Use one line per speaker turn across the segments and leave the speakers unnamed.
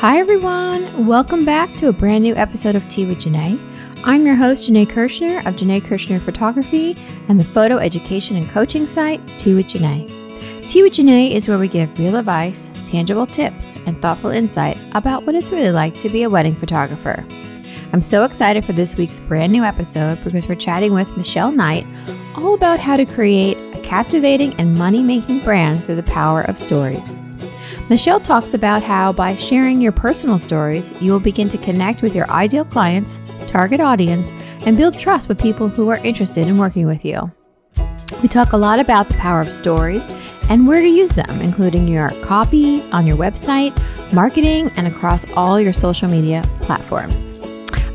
Hi, everyone. Welcome back to a brand new episode of Tea with Janae. I'm your host, Janae Kirschner of Janae Kirschner Photography and the photo education and coaching site, Tea with Janae. Tea with Janae is where we give real advice, tangible tips, and thoughtful insight about what it's really like to be a wedding photographer. I'm so excited for this week's brand new episode because we're chatting with Michelle Knight all about how to create a captivating and money making brand through the power of stories. Michelle talks about how by sharing your personal stories, you will begin to connect with your ideal clients, target audience, and build trust with people who are interested in working with you. We talk a lot about the power of stories and where to use them, including your copy, on your website, marketing, and across all your social media platforms.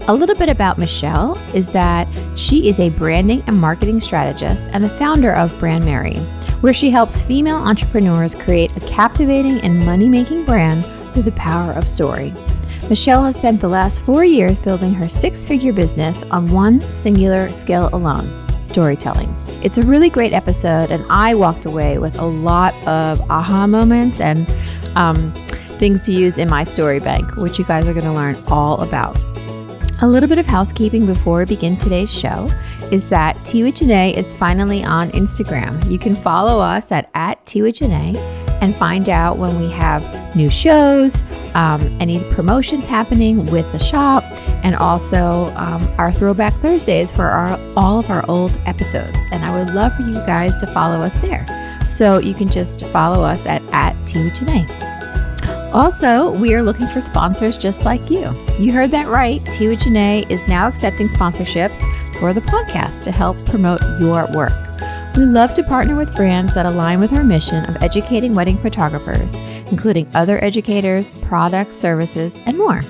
A little bit about Michelle is that she is a branding and marketing strategist and the founder of Brand Mary where she helps female entrepreneurs create a captivating and money making brand through the power of story. Michelle has spent the last four years building her six figure business on one singular skill alone storytelling. It's a really great episode, and I walked away with a lot of aha moments and um, things to use in my story bank, which you guys are going to learn all about. A little bit of housekeeping before we begin today's show is that Janae is finally on Instagram. You can follow us at, at Janae and find out when we have new shows, um, any promotions happening with the shop, and also um, our Throwback Thursdays for our, all of our old episodes. And I would love for you guys to follow us there. So you can just follow us at, at Janae. Also, we are looking for sponsors just like you. You heard that right. Tea with Janae is now accepting sponsorships for the podcast to help promote your work. We love to partner with brands that align with our mission of educating wedding photographers, including other educators, products, services, and more.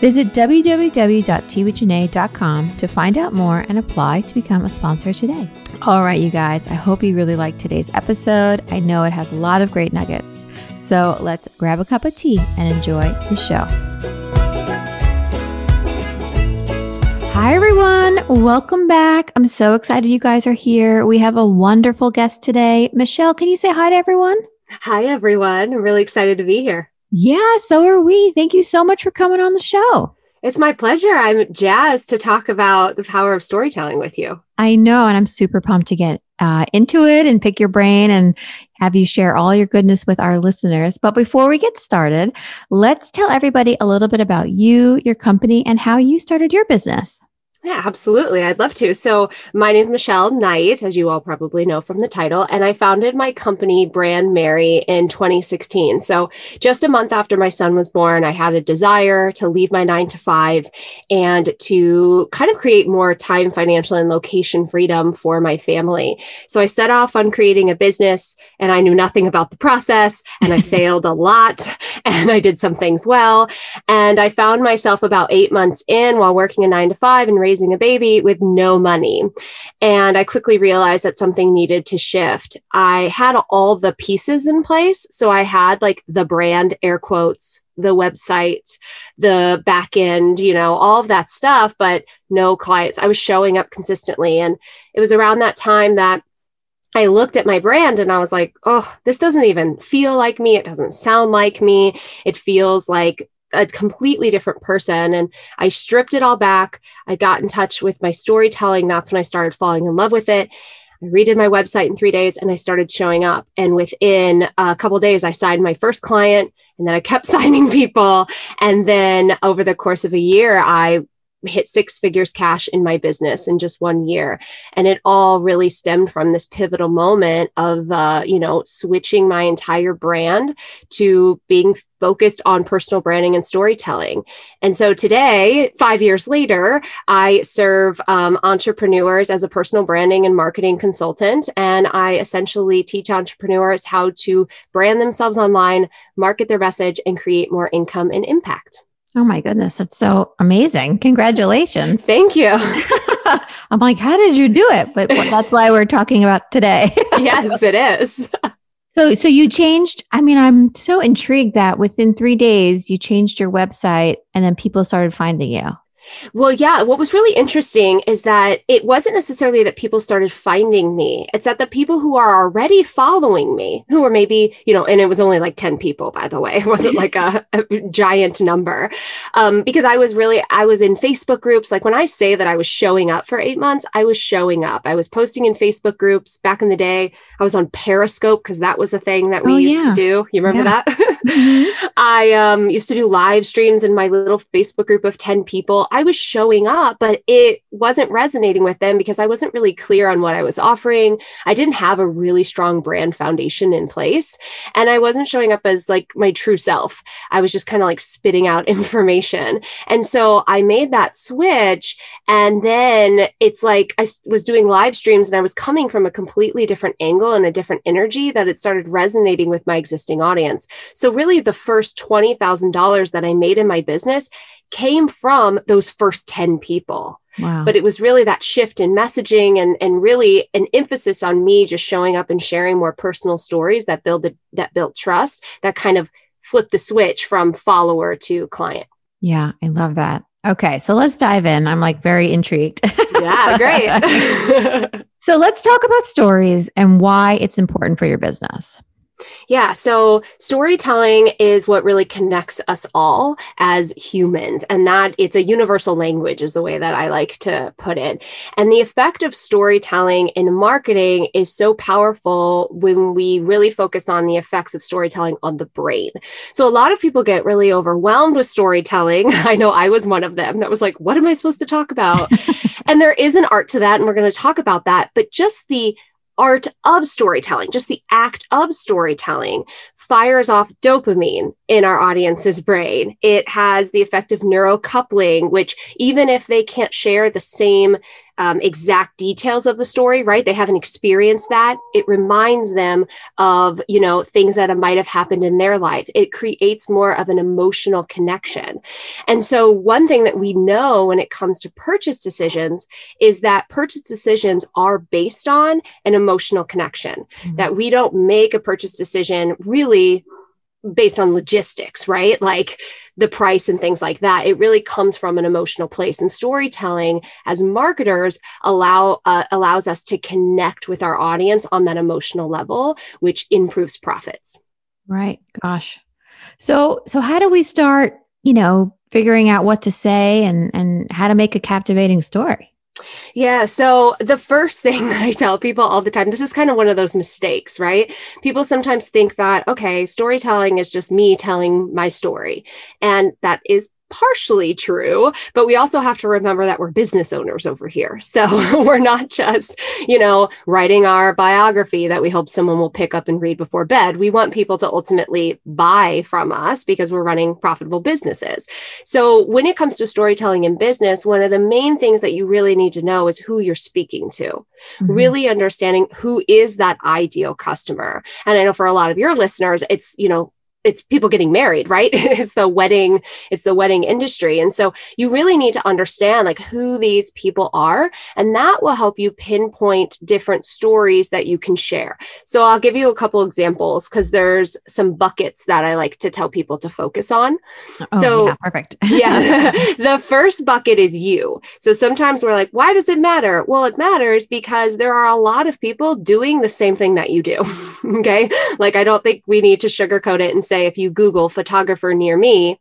Visit www.teawithjanae.com to find out more and apply to become a sponsor today. All right, you guys, I hope you really liked today's episode. I know it has a lot of great nuggets. So let's grab a cup of tea and enjoy the show. Hi, everyone. Welcome back. I'm so excited you guys are here. We have a wonderful guest today. Michelle, can you say hi to everyone?
Hi, everyone. I'm really excited to be here.
Yeah, so are we. Thank you so much for coming on the show.
It's my pleasure. I'm jazzed to talk about the power of storytelling with you.
I know, and I'm super pumped to get uh, into it and pick your brain and have you share all your goodness with our listeners. But before we get started, let's tell everybody a little bit about you, your company, and how you started your business.
Yeah, absolutely. I'd love to. So, my name is Michelle Knight, as you all probably know from the title, and I founded my company Brand Mary in 2016. So, just a month after my son was born, I had a desire to leave my nine to five and to kind of create more time, financial, and location freedom for my family. So, I set off on creating a business, and I knew nothing about the process, and I failed a lot, and I did some things well. And I found myself about eight months in while working a nine to five and raising a baby with no money. And I quickly realized that something needed to shift. I had all the pieces in place. So I had like the brand, air quotes, the website, the back end, you know, all of that stuff, but no clients. I was showing up consistently. And it was around that time that I looked at my brand and I was like, oh, this doesn't even feel like me. It doesn't sound like me. It feels like a completely different person. And I stripped it all back. I got in touch with my storytelling. That's when I started falling in love with it. I redid my website in three days and I started showing up. And within a couple days, I signed my first client and then I kept signing people. And then over the course of a year, I hit six figures cash in my business in just one year. And it all really stemmed from this pivotal moment of, uh, you know, switching my entire brand to being focused on personal branding and storytelling. And so today, five years later, I serve um, entrepreneurs as a personal branding and marketing consultant. And I essentially teach entrepreneurs how to brand themselves online, market their message, and create more income and impact.
Oh my goodness, that's so amazing. Congratulations.
Thank you.
I'm like, how did you do it? But that's why we're talking about today.
yes, it is.
so so you changed, I mean, I'm so intrigued that within 3 days you changed your website and then people started finding you.
Well, yeah. What was really interesting is that it wasn't necessarily that people started finding me. It's that the people who are already following me, who were maybe, you know, and it was only like 10 people, by the way. It wasn't like a, a giant number. Um, because I was really, I was in Facebook groups. Like when I say that I was showing up for eight months, I was showing up. I was posting in Facebook groups back in the day. I was on Periscope because that was a thing that we oh, used yeah. to do. You remember yeah. that? mm-hmm. I um, used to do live streams in my little Facebook group of 10 people. I was showing up, but it wasn't resonating with them because I wasn't really clear on what I was offering. I didn't have a really strong brand foundation in place. And I wasn't showing up as like my true self. I was just kind of like spitting out information. And so I made that switch. And then it's like I was doing live streams and I was coming from a completely different angle and a different energy that it started resonating with my existing audience. So, really, the first $20,000 that I made in my business came from those first 10 people. Wow. But it was really that shift in messaging and, and really an emphasis on me just showing up and sharing more personal stories that build the, that built trust that kind of flipped the switch from follower to client.
Yeah, I love that. Okay, so let's dive in. I'm like very intrigued.
yeah, great.
so let's talk about stories and why it's important for your business.
Yeah. So storytelling is what really connects us all as humans. And that it's a universal language, is the way that I like to put it. And the effect of storytelling in marketing is so powerful when we really focus on the effects of storytelling on the brain. So a lot of people get really overwhelmed with storytelling. I know I was one of them that was like, what am I supposed to talk about? and there is an art to that. And we're going to talk about that. But just the art of storytelling, just the act of storytelling, fires off dopamine in our audience's brain. It has the effect of neurocoupling, which even if they can't share the same um, exact details of the story, right? They haven't experienced that. It reminds them of, you know, things that might have happened in their life. It creates more of an emotional connection. And so, one thing that we know when it comes to purchase decisions is that purchase decisions are based on an emotional connection, mm-hmm. that we don't make a purchase decision really based on logistics, right? Like the price and things like that. It really comes from an emotional place. And storytelling as marketers allow uh, allows us to connect with our audience on that emotional level, which improves profits.
Right. Gosh. So so how do we start, you know, figuring out what to say and and how to make a captivating story?
Yeah. So the first thing that I tell people all the time, this is kind of one of those mistakes, right? People sometimes think that, okay, storytelling is just me telling my story. And that is partially true, but we also have to remember that we're business owners over here. So we're not just, you know, writing our biography that we hope someone will pick up and read before bed. We want people to ultimately buy from us because we're running profitable businesses. So when it comes to storytelling in business, one of the main things that you really need to know is who you're speaking to. Mm-hmm. Really understanding who is that ideal customer. And I know for a lot of your listeners, it's, you know, it's people getting married right? It's the wedding it's the wedding industry. And so you really need to understand like who these people are and that will help you pinpoint different stories that you can share. So i'll give you a couple examples because there's some buckets that i like to tell people to focus on.
Oh, so yeah, perfect.
Yeah the first bucket is you. So sometimes we're like why does it matter? Well it matters because there are a lot of people doing the same thing that you do okay? Like i don't think we need to sugarcoat it and say if you Google photographer near me,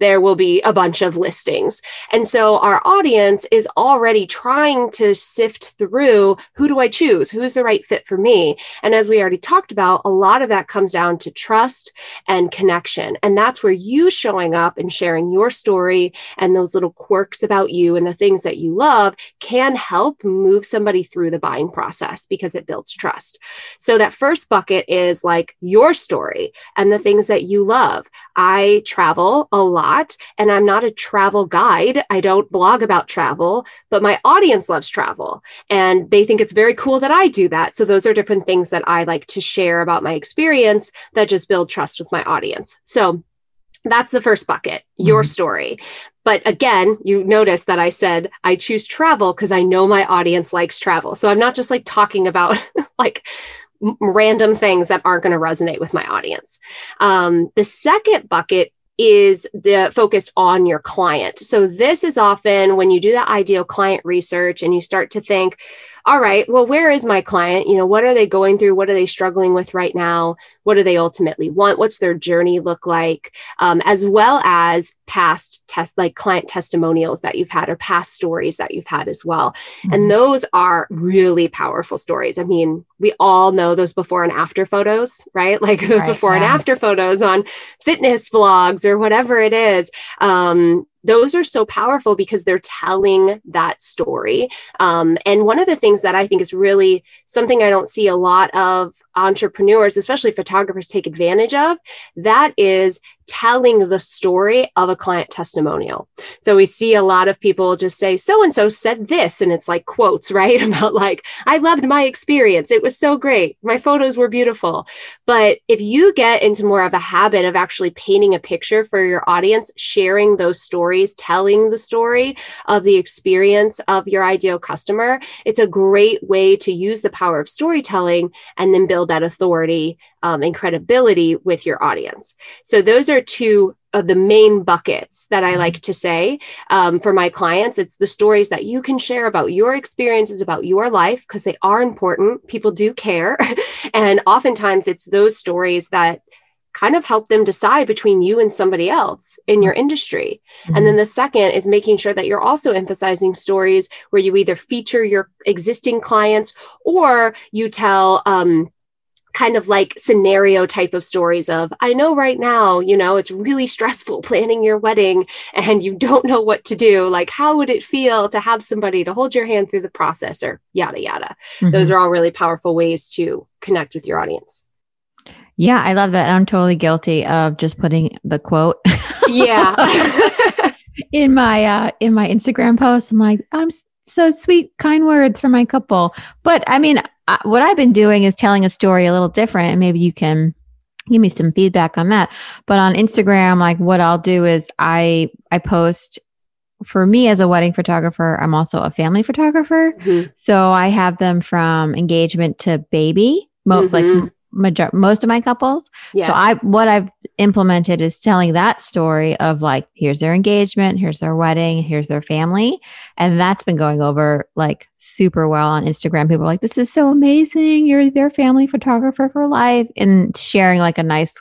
there will be a bunch of listings. And so our audience is already trying to sift through who do I choose? Who's the right fit for me? And as we already talked about, a lot of that comes down to trust and connection. And that's where you showing up and sharing your story and those little quirks about you and the things that you love can help move somebody through the buying process because it builds trust. So that first bucket is like your story and the things that you love. I travel a lot and I'm not a travel guide. I don't blog about travel, but my audience loves travel and they think it's very cool that I do that. So those are different things that I like to share about my experience that just build trust with my audience. So that's the first bucket, your mm-hmm. story. But again, you notice that I said I choose travel because I know my audience likes travel. So I'm not just like talking about like random things that aren't going to resonate with my audience. Um, the second bucket is the focused on your client. So this is often when you do the ideal client research and you start to think, all right, well, where is my client? You know, what are they going through? What are they struggling with right now? What do they ultimately want? What's their journey look like? Um, as well as past test, like client testimonials that you've had or past stories that you've had as well. Mm-hmm. And those are really powerful stories. I mean, we all know those before and after photos, right? Like those right, before yeah. and after photos on fitness blogs or whatever it is. Um, those are so powerful because they're telling that story. Um, and one of the things that I think is really something I don't see a lot of entrepreneurs, especially photographers, take advantage of, that is telling the story of a client testimonial. So we see a lot of people just say, so and so said this, and it's like quotes, right? About like, I loved my experience. It was so great. My photos were beautiful. But if you get into more of a habit of actually painting a picture for your audience, sharing those stories, telling the story of the experience of your ideal customer, it's a great way to use the power of storytelling and then build that authority um, and credibility with your audience. So those are two of the main buckets that I like to say um, for my clients. It's the stories that you can share about your experiences, about your life, because they are important. People do care. and oftentimes it's those stories that kind of help them decide between you and somebody else in your industry. Mm-hmm. And then the second is making sure that you're also emphasizing stories where you either feature your existing clients or you tell, um, kind of like scenario type of stories of i know right now you know it's really stressful planning your wedding and you don't know what to do like how would it feel to have somebody to hold your hand through the process or yada yada mm-hmm. those are all really powerful ways to connect with your audience
yeah i love that i'm totally guilty of just putting the quote
yeah
in my uh in my instagram post i'm like i'm so sweet kind words for my couple but i mean what I've been doing is telling a story a little different, and maybe you can give me some feedback on that. But on Instagram, like what I'll do is I I post for me as a wedding photographer, I'm also a family photographer. Mm-hmm. So I have them from engagement to baby, mo- mm-hmm. like major- most of my couples. Yes. So I what I've implemented is telling that story of like here's their engagement, here's their wedding, here's their family, and that's been going over like super well on Instagram. People are like this is so amazing. You're their family photographer for life and sharing like a nice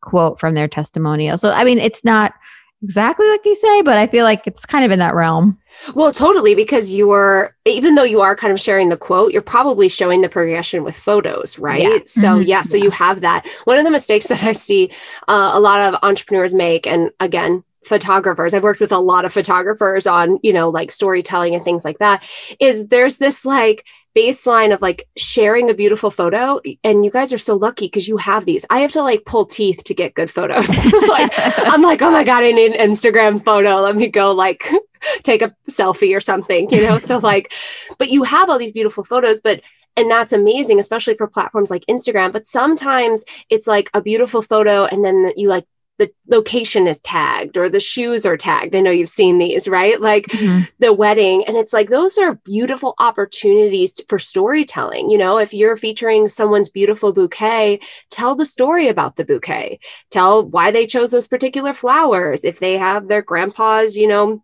quote from their testimonial. So I mean, it's not exactly like you say, but I feel like it's kind of in that realm.
Well, totally, because you are, even though you are kind of sharing the quote, you're probably showing the progression with photos, right? Yeah. So, mm-hmm. yeah, so yeah. you have that. One of the mistakes that I see uh, a lot of entrepreneurs make, and again, photographers i've worked with a lot of photographers on you know like storytelling and things like that is there's this like baseline of like sharing a beautiful photo and you guys are so lucky because you have these. I have to like pull teeth to get good photos. Like i'm like oh my god i need an instagram photo. Let me go like take a selfie or something you know? So like but you have all these beautiful photos but and that's amazing especially for platforms like instagram but sometimes it's like a beautiful photo and then you like the location is tagged or the shoes are tagged. I know you've seen these, right? Like mm-hmm. the wedding. And it's like those are beautiful opportunities for storytelling. You know, if you're featuring someone's beautiful bouquet, tell the story about the bouquet. Tell why they chose those particular flowers. If they have their grandpa's, you know,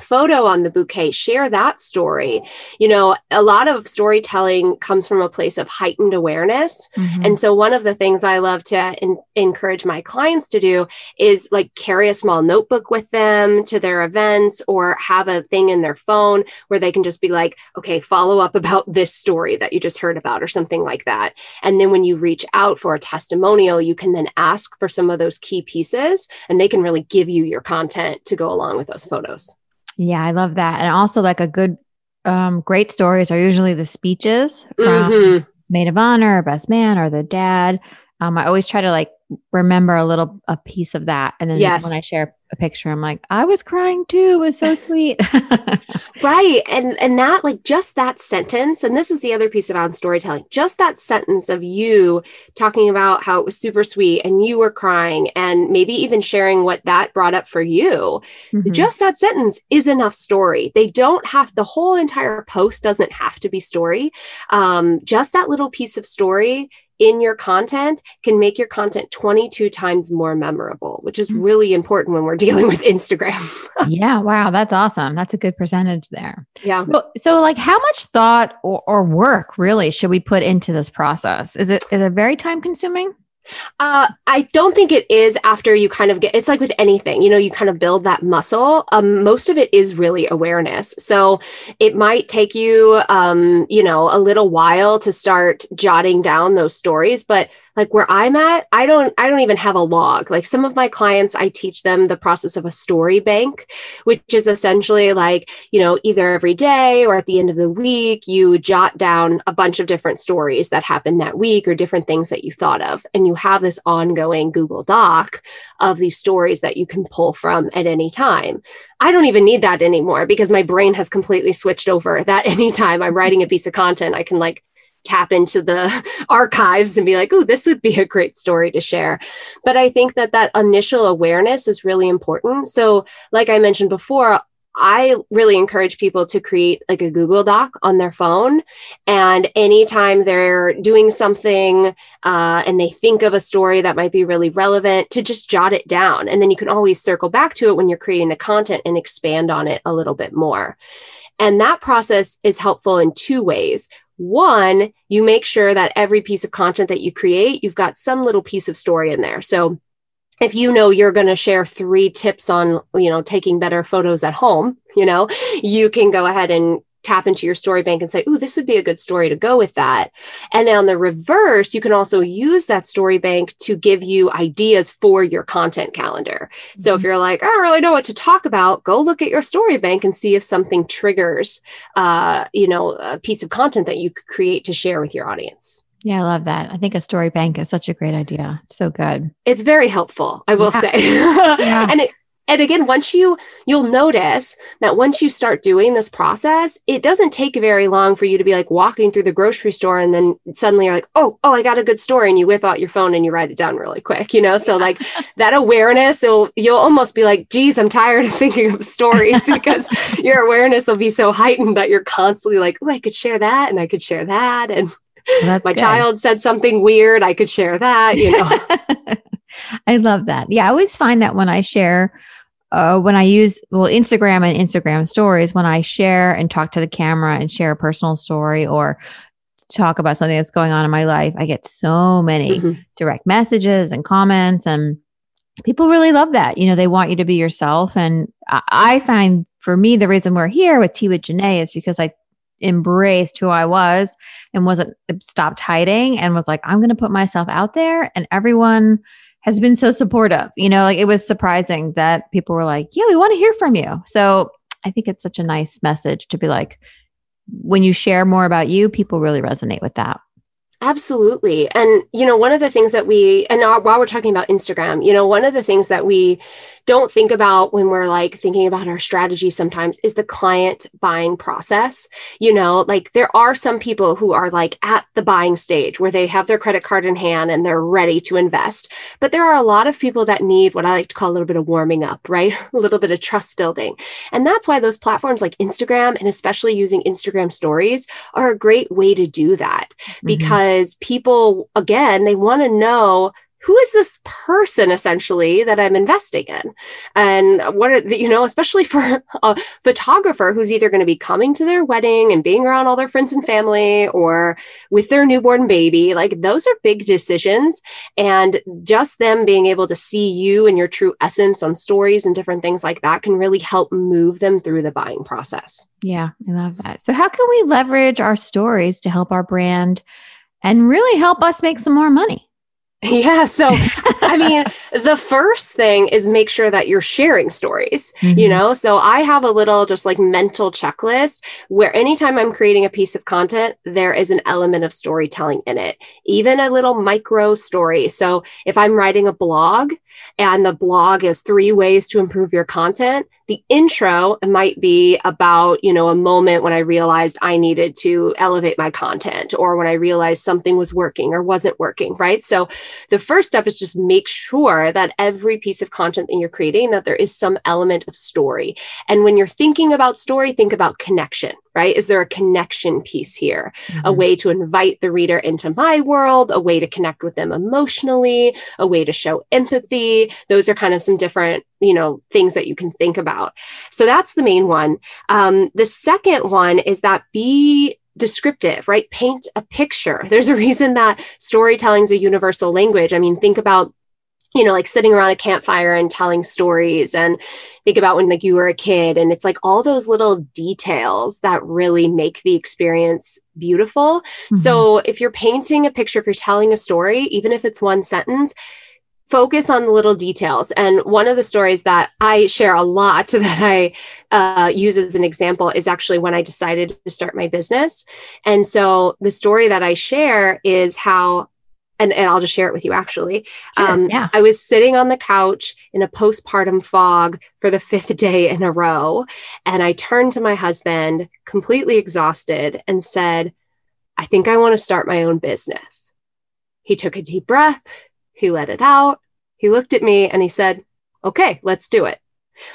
photo on the bouquet share that story. You know a lot of storytelling comes from a place of heightened awareness. Mm-hmm. and so one of the things i love to in- encourage my clients to do is like carry a small notebook with them to their events or have a thing in their phone where they can just be like okay follow up about this story that you just heard about or something like that. And then when you reach out for a testimonial you can then ask for some of those key pieces and they can really give you your content to go along with those photos
yeah, I love that. And also like a good um great stories are usually the speeches from mm-hmm. maid of honor, or best man, or the dad. Um, I always try to like remember a little a piece of that. And then yes. when I share a picture, I'm like, I was crying too. It was so sweet.
right. And and that like just that sentence, and this is the other piece about storytelling, just that sentence of you talking about how it was super sweet and you were crying and maybe even sharing what that brought up for you. Mm-hmm. Just that sentence is enough story. They don't have the whole entire post doesn't have to be story. Um, just that little piece of story in your content can make your content 22 times more memorable, which is mm. really important when we're dealing with Instagram.
yeah. Wow. That's awesome. That's a good percentage there.
Yeah.
So, so like how much thought or, or work really should we put into this process? Is it, is it very time consuming?
Uh, I don't think it is after you kind of get it's like with anything, you know, you kind of build that muscle. Um, most of it is really awareness. So it might take you, um, you know, a little while to start jotting down those stories, but like where i'm at i don't i don't even have a log. Like some of my clients i teach them the process of a story bank which is essentially like you know either every day or at the end of the week you jot down a bunch of different stories that happened that week or different things that you thought of. And you have this ongoing google doc of these stories that you can pull from at any time. I don't even need that anymore because my brain has completely switched over that anytime I'm writing a piece of content, I can like tap into the archives and be like, oh, this would be a great story to share. But I think that that initial awareness is really important. So, like I mentioned before, I really encourage people to create like a Google Doc on their phone. And anytime they're doing something uh, and they think of a story that might be really relevant, to just jot it down. And then you can always circle back to it when you're creating the content and expand on it a little bit more. And that process is helpful in two ways. One, you make sure that every piece of content that you create, you've got some little piece of story in there. So if you know you're going to share three tips on, you know, taking better photos at home, you know, you can go ahead and tap into your story bank and say, "Ooh, this would be a good story to go with that." And on the reverse, you can also use that story bank to give you ideas for your content calendar. Mm-hmm. So if mm-hmm. you're like, "I don't really know what to talk about," go look at your story bank and see if something triggers, uh, you know, a piece of content that you could create to share with your audience.
Yeah, I love that. I think a story bank is such a great idea. It's so good.
It's very helpful, I will yeah. say. yeah. and it and again once you you'll notice that once you start doing this process it doesn't take very long for you to be like walking through the grocery store and then suddenly you're like oh oh i got a good story and you whip out your phone and you write it down really quick you know? So like that awareness will you'll almost be like geez i'm tired of thinking of stories because your awareness will be so heightened that you're constantly like oh i could share that and i could share that and well, my good. child said something weird i could share that you know
I love that. Yeah, I always find that when I share uh, when I use well Instagram and Instagram stories, when I share and talk to the camera and share a personal story or talk about something that's going on in my life, I get so many mm-hmm. direct messages and comments, and people really love that. You know, they want you to be yourself, and I, I find for me the reason we're here with Tea with Janae is because I embraced who I was and wasn't stopped hiding and was like, I'm going to put myself out there, and everyone has been so supportive. You know, like it was surprising that people were like, yeah, we want to hear from you. So I think it's such a nice message to be like, when you share more about you, people really resonate with that.
Absolutely. And, you know, one of the things that we, and while we're talking about Instagram, you know, one of the things that we don't think about when we're like thinking about our strategy sometimes is the client buying process. You know, like there are some people who are like at the buying stage where they have their credit card in hand and they're ready to invest. But there are a lot of people that need what I like to call a little bit of warming up, right? a little bit of trust building. And that's why those platforms like Instagram and especially using Instagram stories are a great way to do that mm-hmm. because people, again, they want to know who is this person essentially that I'm investing in? And what are the, you know, especially for a photographer who's either going to be coming to their wedding and being around all their friends and family or with their newborn baby, like those are big decisions. And just them being able to see you and your true essence on stories and different things like that can really help move them through the buying process.
Yeah, I love that. So, how can we leverage our stories to help our brand and really help us make some more money?
Yeah. So, I mean, the first thing is make sure that you're sharing stories, mm-hmm. you know? So, I have a little just like mental checklist where anytime I'm creating a piece of content, there is an element of storytelling in it, even a little micro story. So, if I'm writing a blog and the blog is three ways to improve your content, the intro might be about you know a moment when i realized i needed to elevate my content or when i realized something was working or wasn't working right so the first step is just make sure that every piece of content that you're creating that there is some element of story and when you're thinking about story think about connection right? Is there a connection piece here? Mm-hmm. A way to invite the reader into my world, a way to connect with them emotionally, a way to show empathy. Those are kind of some different, you know, things that you can think about. So that's the main one. Um, the second one is that be descriptive, right? Paint a picture. There's a reason that storytelling is a universal language. I mean, think about you know, like sitting around a campfire and telling stories and think about when like you were a kid and it's like all those little details that really make the experience beautiful. Mm-hmm. So if you're painting a picture, if you're telling a story, even if it's one sentence, focus on the little details. And one of the stories that I share a lot that I uh, use as an example is actually when I decided to start my business. And so the story that I share is how and, and I'll just share it with you actually.
Sure, um, yeah.
I was sitting on the couch in a postpartum fog for the fifth day in a row. And I turned to my husband, completely exhausted, and said, I think I want to start my own business. He took a deep breath, he let it out, he looked at me, and he said, Okay, let's do it.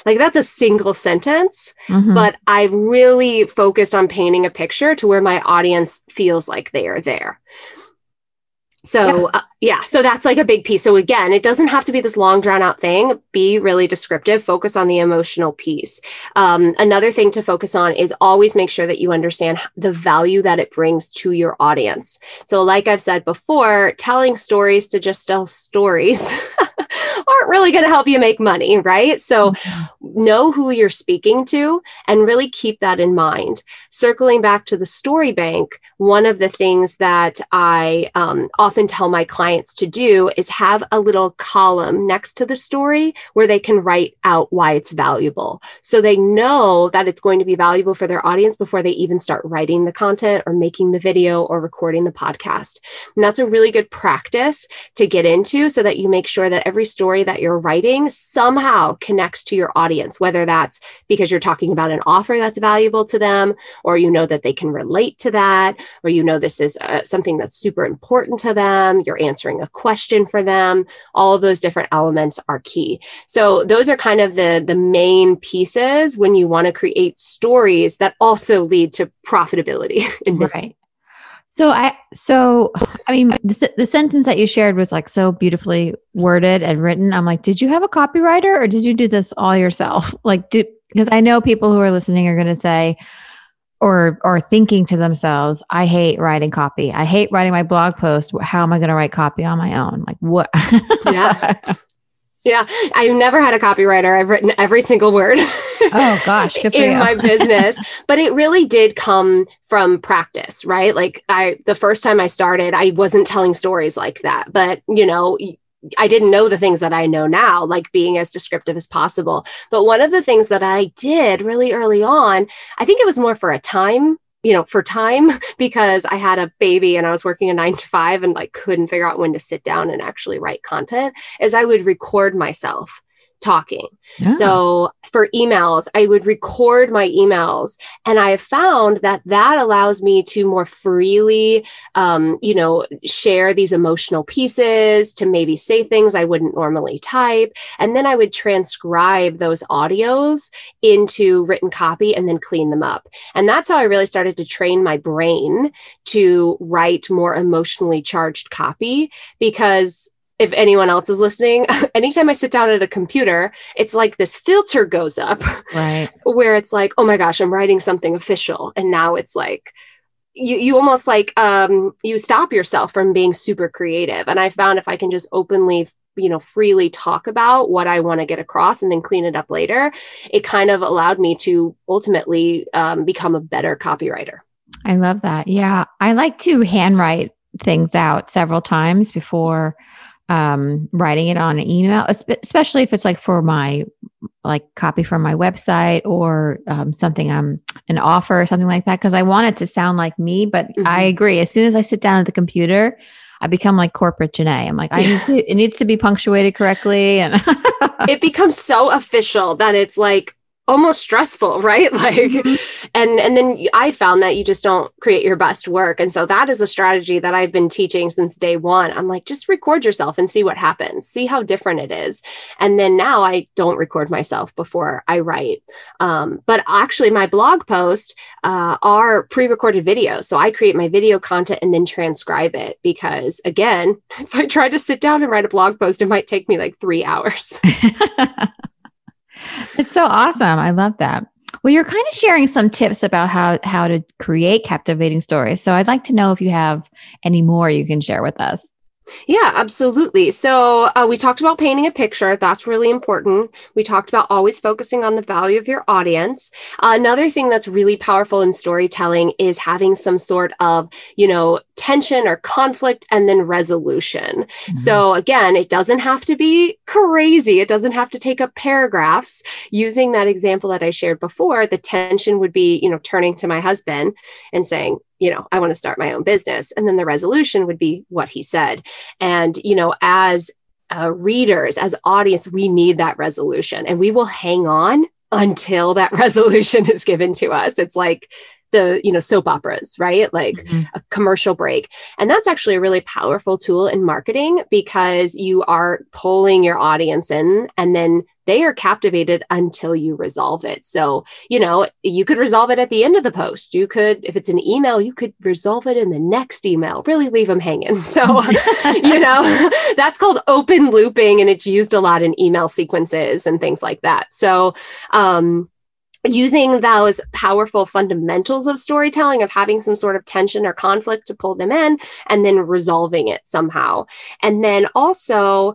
Like that's a single sentence, mm-hmm. but I've really focused on painting a picture to where my audience feels like they are there. So, yeah. Uh, yeah. so that's like a big piece. So, again, it doesn't have to be this long, drawn out thing. Be really descriptive, focus on the emotional piece. Um, another thing to focus on is always make sure that you understand the value that it brings to your audience. So, like I've said before, telling stories to just tell stories aren't really going to help you make money, right? So, mm-hmm. know who you're speaking to and really keep that in mind. Circling back to the story bank, one of the things that I um, often tell my clients to do is have a little column next to the story where they can write out why it's valuable. So they know that it's going to be valuable for their audience before they even start writing the content or making the video or recording the podcast. And that's a really good practice to get into so that you make sure that every story that you're writing somehow connects to your audience, whether that's because you're talking about an offer that's valuable to them, or you know that they can relate to that, or you know this is uh, something that's super important to them, you're answering a question for them. All of those different elements are key. So those are kind of the the main pieces when you want to create stories that also lead to profitability in business. Right.
So I so I mean the, the sentence that you shared was like so beautifully worded and written. I'm like, did you have a copywriter or did you do this all yourself? Like, do because I know people who are listening are going to say, or or thinking to themselves, I hate writing copy. I hate writing my blog post. How am I going to write copy on my own? Like what?
yeah. Yeah, I've never had a copywriter. I've written every single word.
Oh gosh,
in my business, but it really did come from practice, right? Like I the first time I started, I wasn't telling stories like that, but you know, I didn't know the things that I know now, like being as descriptive as possible. But one of the things that I did really early on, I think it was more for a time you know, for time because I had a baby and I was working a nine to five and like couldn't figure out when to sit down and actually write content, is I would record myself talking. Yeah. So for emails, I would record my emails. And I have found that that allows me to more freely, um, you know, share these emotional pieces, to maybe say things I wouldn't normally type. And then I would transcribe those audios into written copy and then clean them up. And that's how I really started to train my brain to write more emotionally charged copy because if anyone else is listening, anytime I sit down at a computer, it's like this filter goes up.
Right.
Where it's like, oh my gosh, I'm writing something official. And now it's like, you, you almost like um, you stop yourself from being super creative. And I found if I can just openly you know freely talk about what i want to get across and then clean it up later it kind of allowed me to ultimately um, become a better copywriter
i love that yeah i like to handwrite things out several times before um, writing it on an email, especially if it's like for my like copy for my website or um, something I'm an offer or something like that because I want it to sound like me. But mm-hmm. I agree. As soon as I sit down at the computer, I become like corporate Janae. I'm like, I need to. It needs to be punctuated correctly, and
it becomes so official that it's like almost stressful right? Like mm-hmm. and and then i found that you just don't create your best work. And so that is a strategy that i've been teaching since day one. I'm like just record yourself and see what happens see how different it is. And then now i don't record myself before i write. Um, but actually my blog posts uh, are pre-recorded videos. So i create my video content and then transcribe it because again if i try to sit down and write a blog post it might take me like three hours
it's so awesome. I love that. Well, you're kind of sharing some tips about how how to create captivating stories. So I'd like to know if you have any more you can share with us.
Yeah, absolutely. So uh, we talked about painting a picture. That's really important. We talked about always focusing on the value of your audience. Uh, another thing that's really powerful in storytelling is having some sort of, you know, tension or conflict and then resolution. Mm-hmm. So again, it doesn't have to be crazy. It doesn't have to take up paragraphs. Using that example that I shared before, the tension would be, you know, turning to my husband and saying, you know, I want to start my own business. And then the resolution would be what he said. And, you know, as uh, readers, as audience, we need that resolution and we will hang on until that resolution is given to us. It's like, the you know soap operas right like mm-hmm. a commercial break and that's actually a really powerful tool in marketing because you are pulling your audience in and then they are captivated until you resolve it. So, you know, you could resolve it at the end of the post. You could, if it's an email, you could resolve it in the next email, really leave them hanging. So, you know, that's called open looping and it's used a lot in email sequences and things like that. So, um, using those powerful fundamentals of storytelling of having some sort of tension or conflict to pull them in and then resolving it somehow and then also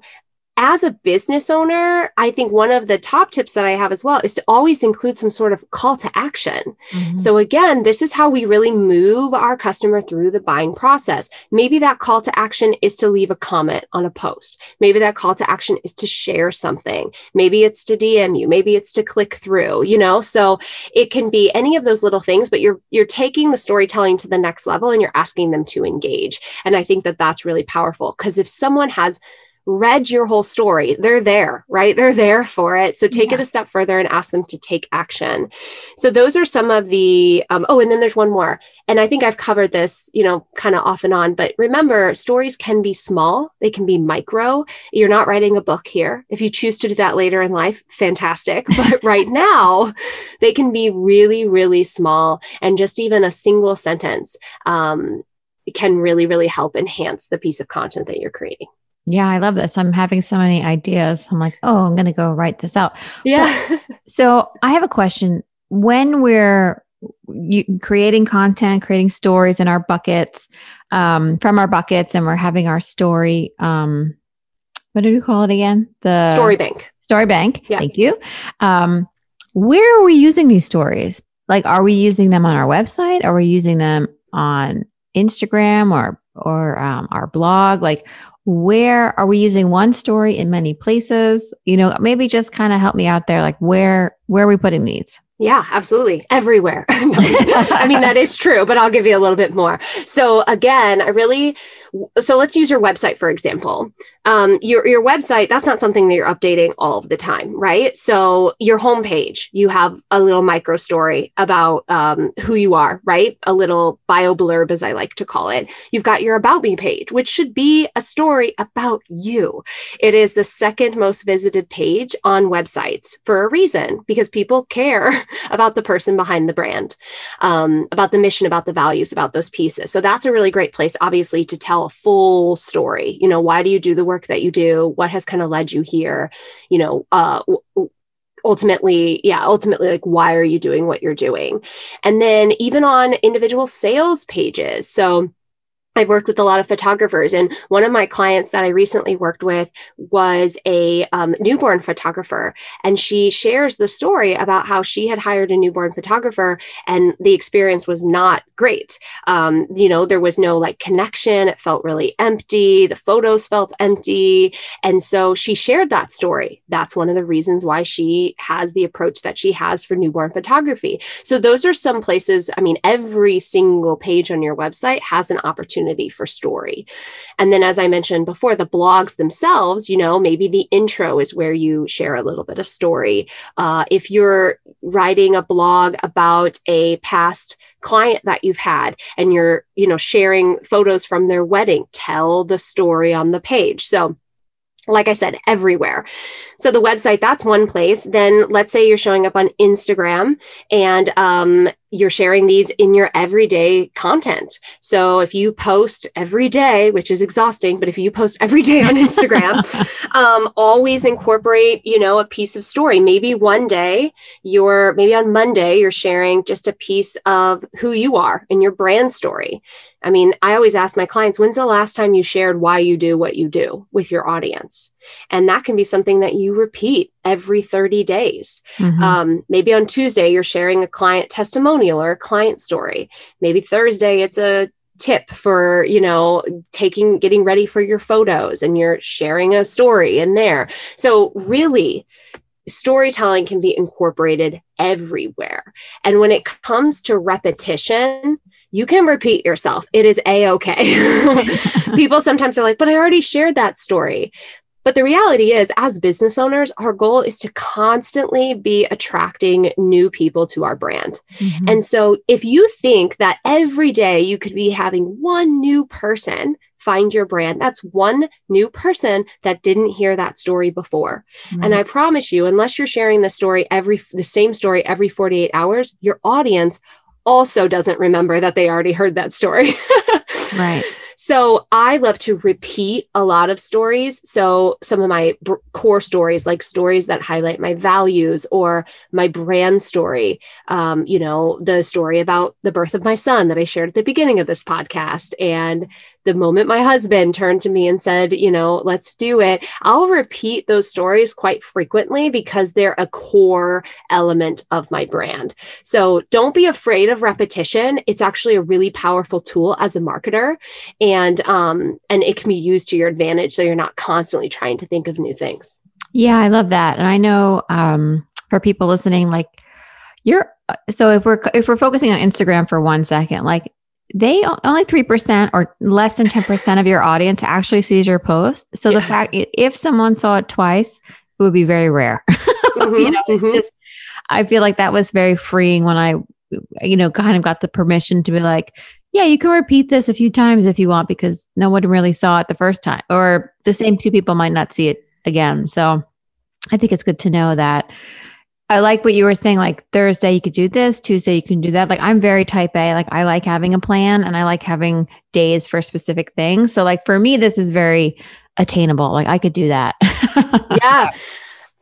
as a business owner, I think one of the top tips that I have as well is to always include some sort of call to action. Mm-hmm. So, again, this is how we really move our customer through the buying process. Maybe that call to action is to leave a comment on a post. Maybe that call to action is to share something. Maybe it's to DM you. Maybe it's to click through, you know? So, it can be any of those little things, but you're, you're taking the storytelling to the next level and you're asking them to engage. And I think that that's really powerful because if someone has read your whole story. They're there, right? They're there for it. So take yeah. it a step further and ask them to take action. So those are some of the, um, oh, and then there's one more. And I think I've covered this, you know, kind of off and on, but remember stories can be small. They can be micro. You're not writing a book here. If you choose to do that later in life, fantastic. But right now they can be really, really small and just even a single sentence, um, can really, really help enhance the piece of content that you're creating.
Yeah, I love this. I'm having so many ideas. I'm like, oh, I'm going to go write this out.
Yeah.
so I have a question. When we're you, creating content, creating stories in our buckets, um, from our buckets, and we're having our story, um, what did we call it again?
The story bank.
Story bank. Yeah. Thank you. Um, where are we using these stories? Like, are we using them on our website? Are we using them on Instagram or or um, our blog? Like, where are we using one story in many places? You know, maybe just kind of help me out there. Like where, where are we putting these?
Yeah, absolutely. Everywhere. I mean, that is true, but I'll give you a little bit more. So again, I really, so let's use your website, for example. Um, your, your website, that's not something that you're updating all of the time, right? So your homepage, you have a little micro story about um, who you are, right? A little bio blurb, as I like to call it. You've got your about me page, which should be a story about you. It is the second most visited page on websites for a reason, because people care about the person behind the brand, um, about the mission, about the values, about those pieces. So that's a really great place, obviously, to tell a full story. You know, why do you do the work that you do? What has kind of led you here? You know, uh, ultimately yeah ultimately like why are you doing what you're doing and then even on individual sales pages so I've worked with a lot of photographers, and one of my clients that I recently worked with was a um, newborn photographer. And she shares the story about how she had hired a newborn photographer, and the experience was not great. Um, you know, there was no like connection, it felt really empty, the photos felt empty. And so she shared that story. That's one of the reasons why she has the approach that she has for newborn photography. So, those are some places, I mean, every single page on your website has an opportunity opportunity for story. And then, as I mentioned before, the blogs themselves, you know, maybe the intro is where you share a little bit of story. Uh, if you're writing a blog about a past client that you've had and you're, you know, sharing photos from their wedding, tell the story on the page. So, like I said, everywhere. So the website, that's one place. Then let's say you're showing up on Instagram and um, you're sharing these in your everyday content. So if you post every day, which is exhausting, but if you post every day on Instagram, um, always incorporate, you know, a piece of story. Maybe one day you're, maybe on Monday, you're sharing just a piece of who you are and your brand story. I mean, I always ask my clients, when's the last time you shared why you do what you do with your audience? And that can be something that you repeat every 30 days. Mm-hmm. Um, maybe on Tuesday, you're sharing a client testimonial or a client story. Maybe Thursday, it's a tip for you know taking getting ready for your photos and you're sharing a story in there so really storytelling can be incorporated everywhere and when it comes to repetition you can repeat yourself. It is a okay. People sometimes are like, but I already shared that story. But the reality is, as business owners, our goal is to constantly be attracting new people to our brand. Mm-hmm. And so, if you think that every day you could be having one new person find your brand, that's one new person that didn't hear that story before. And I promise you, unless you're sharing the story every the same story every 48 hours, your audience also doesn't remember that they already heard that story.
right.
So I love to repeat a lot of stories. So some of my b- core stories, like stories that highlight my values or my brand story, um, you know, the story about the birth of my son that I shared at the beginning of this podcast and the moment my husband turned to me and said, you know, let's do it, I'll repeat those stories quite frequently because they're a core element of my brand. So don't be afraid of repetition. It's actually a really powerful tool as a marketer and um and it can be used to your advantage so you're not constantly trying to think of new things.
Yeah, I love that. And I know um for people listening like you're so if we're if we're focusing on Instagram for one second, like they only 3% or less than 10% of your audience actually sees your post. So yeah. the fact if someone saw it twice, it would be very rare. Mm-hmm, you know, mm-hmm. just, I feel like that was very freeing when I, you know, kind of got the permission to be like, yeah, you can repeat this a few times if you want because no one really saw it the first time, or the same two people might not see it again. So I think it's good to know that I like what you were saying. Like Thursday, you could do this. Tuesday, you can do that. Like I'm very type A. Like I like having a plan and I like having days for specific things. So like for me, this is very attainable. Like I could do that.
yeah.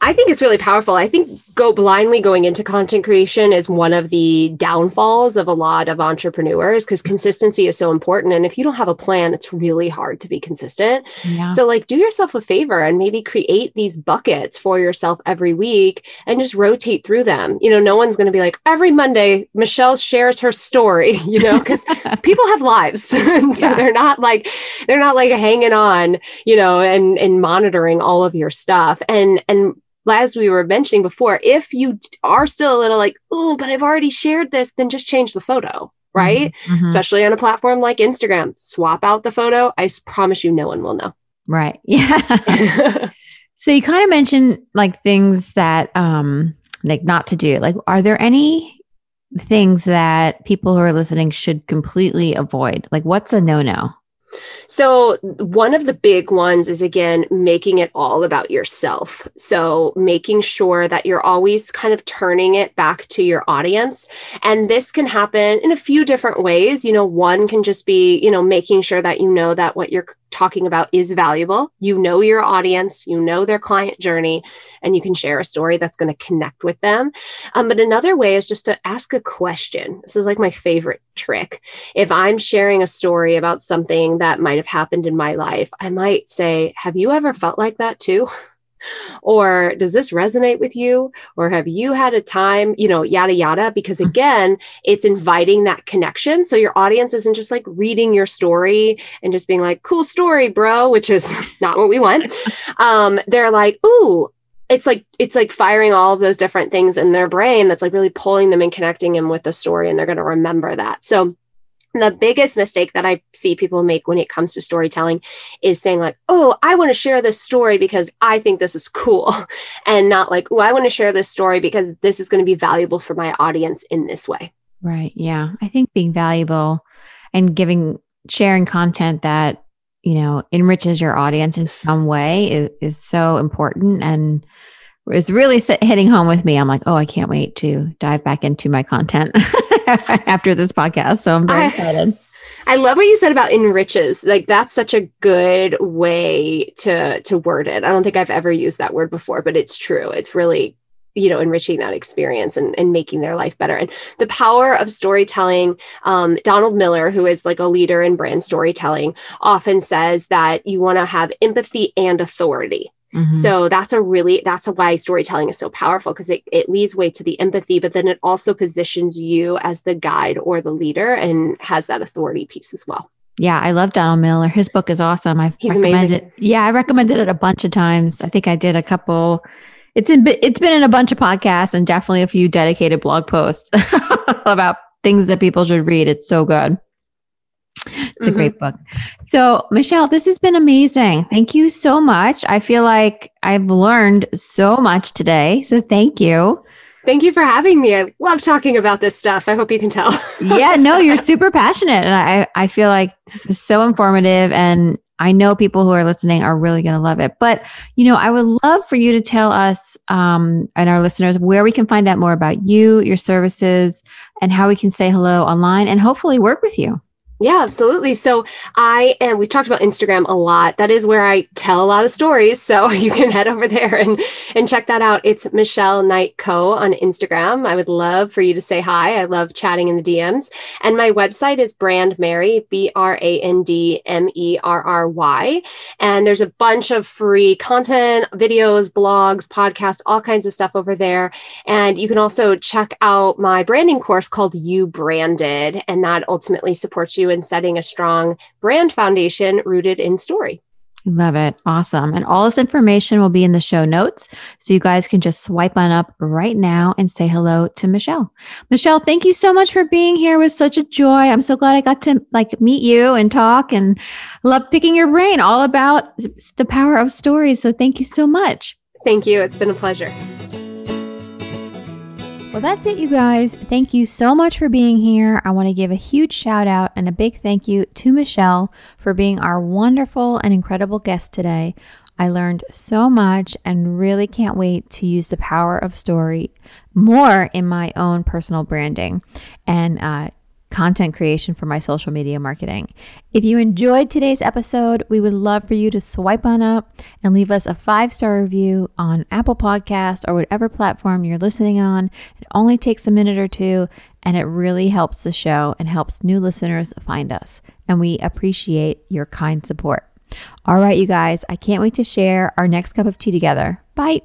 I think it's really powerful. I think go blindly going into content creation is one of the downfalls of a lot of entrepreneurs because consistency is so important. And if you don't have a plan, it's really hard to be consistent. Yeah. So, like, do yourself a favor and maybe create these buckets for yourself every week and just rotate through them. You know, no one's going to be like, every Monday, Michelle shares her story, you know, because people have lives. so yeah. they're not like, they're not like hanging on, you know, and, and monitoring all of your stuff. And, and, as we were mentioning before, if you are still a little like, oh, but I've already shared this, then just change the photo, right? Mm-hmm. mm-hmm. Especially on a platform like Instagram. Swap out the photo. I promise you, no one will know.
Right. Yeah. so you kind of mentioned like things that, um, like not to do. Like, are there any things that people who are listening should completely avoid? Like, what's a no no?
So, one of the big ones is again, making it all about yourself. So, making sure that you're always kind of turning it back to your audience. And this can happen in a few different ways. You know, one can just be, you know, making sure that you know that what you're talking about is valuable. You know your audience, you know their client journey, and you can share a story that's going to connect with them. Um, but another way is just to ask a question. This is like my favorite trick. If I'm sharing a story about something that might have happened in my life, I might say, Have you ever felt like that too? or does this resonate with you? Or have you had a time you know yada yada? Because mm. again it's inviting that connection. So your audience isn't just like reading your story and just being like cool story bro which is not what we want. Um they're like ooh it's like it's like firing all of those different things in their brain that's like really pulling them and connecting them with the story and they're going to remember that. So the biggest mistake that I see people make when it comes to storytelling is saying, like, oh, I want to share this story because I think this is cool. And not like, oh, I want to share this story because this is going to be valuable for my audience in this way.
Right. Yeah. I think being valuable and giving, sharing content that, you know, enriches your audience in some way is, is so important. And is really hitting home with me. I'm like, oh, I can't wait to dive back into my content after this podcast. So I'm very I, excited.
I love what you said about enriches. Like that's such a good way to to word it. I don't think I've ever used that word before, but it's true. It's really you know enriching that experience and, and making their life better and the power of storytelling um, donald miller who is like a leader in brand storytelling often says that you want to have empathy and authority Mm-hmm. So that's a really that's why storytelling is so powerful because it, it leads way to the empathy, but then it also positions you as the guide or the leader and has that authority piece as well.
Yeah, I love Donald Miller. His book is awesome. I've
He's recommended
amazing. Yeah, I recommended it a bunch of times. I think I did a couple. It's in it's been in a bunch of podcasts and definitely a few dedicated blog posts about things that people should read. It's so good. It's mm-hmm. a great book. So, Michelle, this has been amazing. Thank you so much. I feel like I've learned so much today. So, thank you.
Thank you for having me. I love talking about this stuff. I hope you can tell.
yeah, no, you're super passionate. And I, I feel like this is so informative. And I know people who are listening are really going to love it. But, you know, I would love for you to tell us um, and our listeners where we can find out more about you, your services, and how we can say hello online and hopefully work with you.
Yeah, absolutely. So I am, we've talked about Instagram a lot. That is where I tell a lot of stories. So you can head over there and, and check that out. It's Michelle Knight Co on Instagram. I would love for you to say hi. I love chatting in the DMs. And my website is Brand Merry, B R A N D M E R R Y. And there's a bunch of free content, videos, blogs, podcasts, all kinds of stuff over there. And you can also check out my branding course called You Branded. And that ultimately supports you in setting a strong brand foundation rooted in story.
Love it. Awesome. And all this information will be in the show notes. So you guys can just swipe on up right now and say hello to Michelle. Michelle, thank you so much for being here. It was such a joy. I'm so glad I got to like meet you and talk and love picking your brain all about the power of stories. So thank you so much.
Thank you. It's been a pleasure.
Well, that's it, you guys. Thank you so much for being here. I want to give a huge shout out and a big thank you to Michelle for being our wonderful and incredible guest today. I learned so much and really can't wait to use the power of story more in my own personal branding. And uh, content creation for my social media marketing. If you enjoyed today's episode, we would love for you to swipe on up and leave us a five star review on Apple Podcast or whatever platform you're listening on. It only takes a minute or two and it really helps the show and helps new listeners find us. And we appreciate your kind support. All right, you guys, I can't wait to share our next cup of tea together. Bye.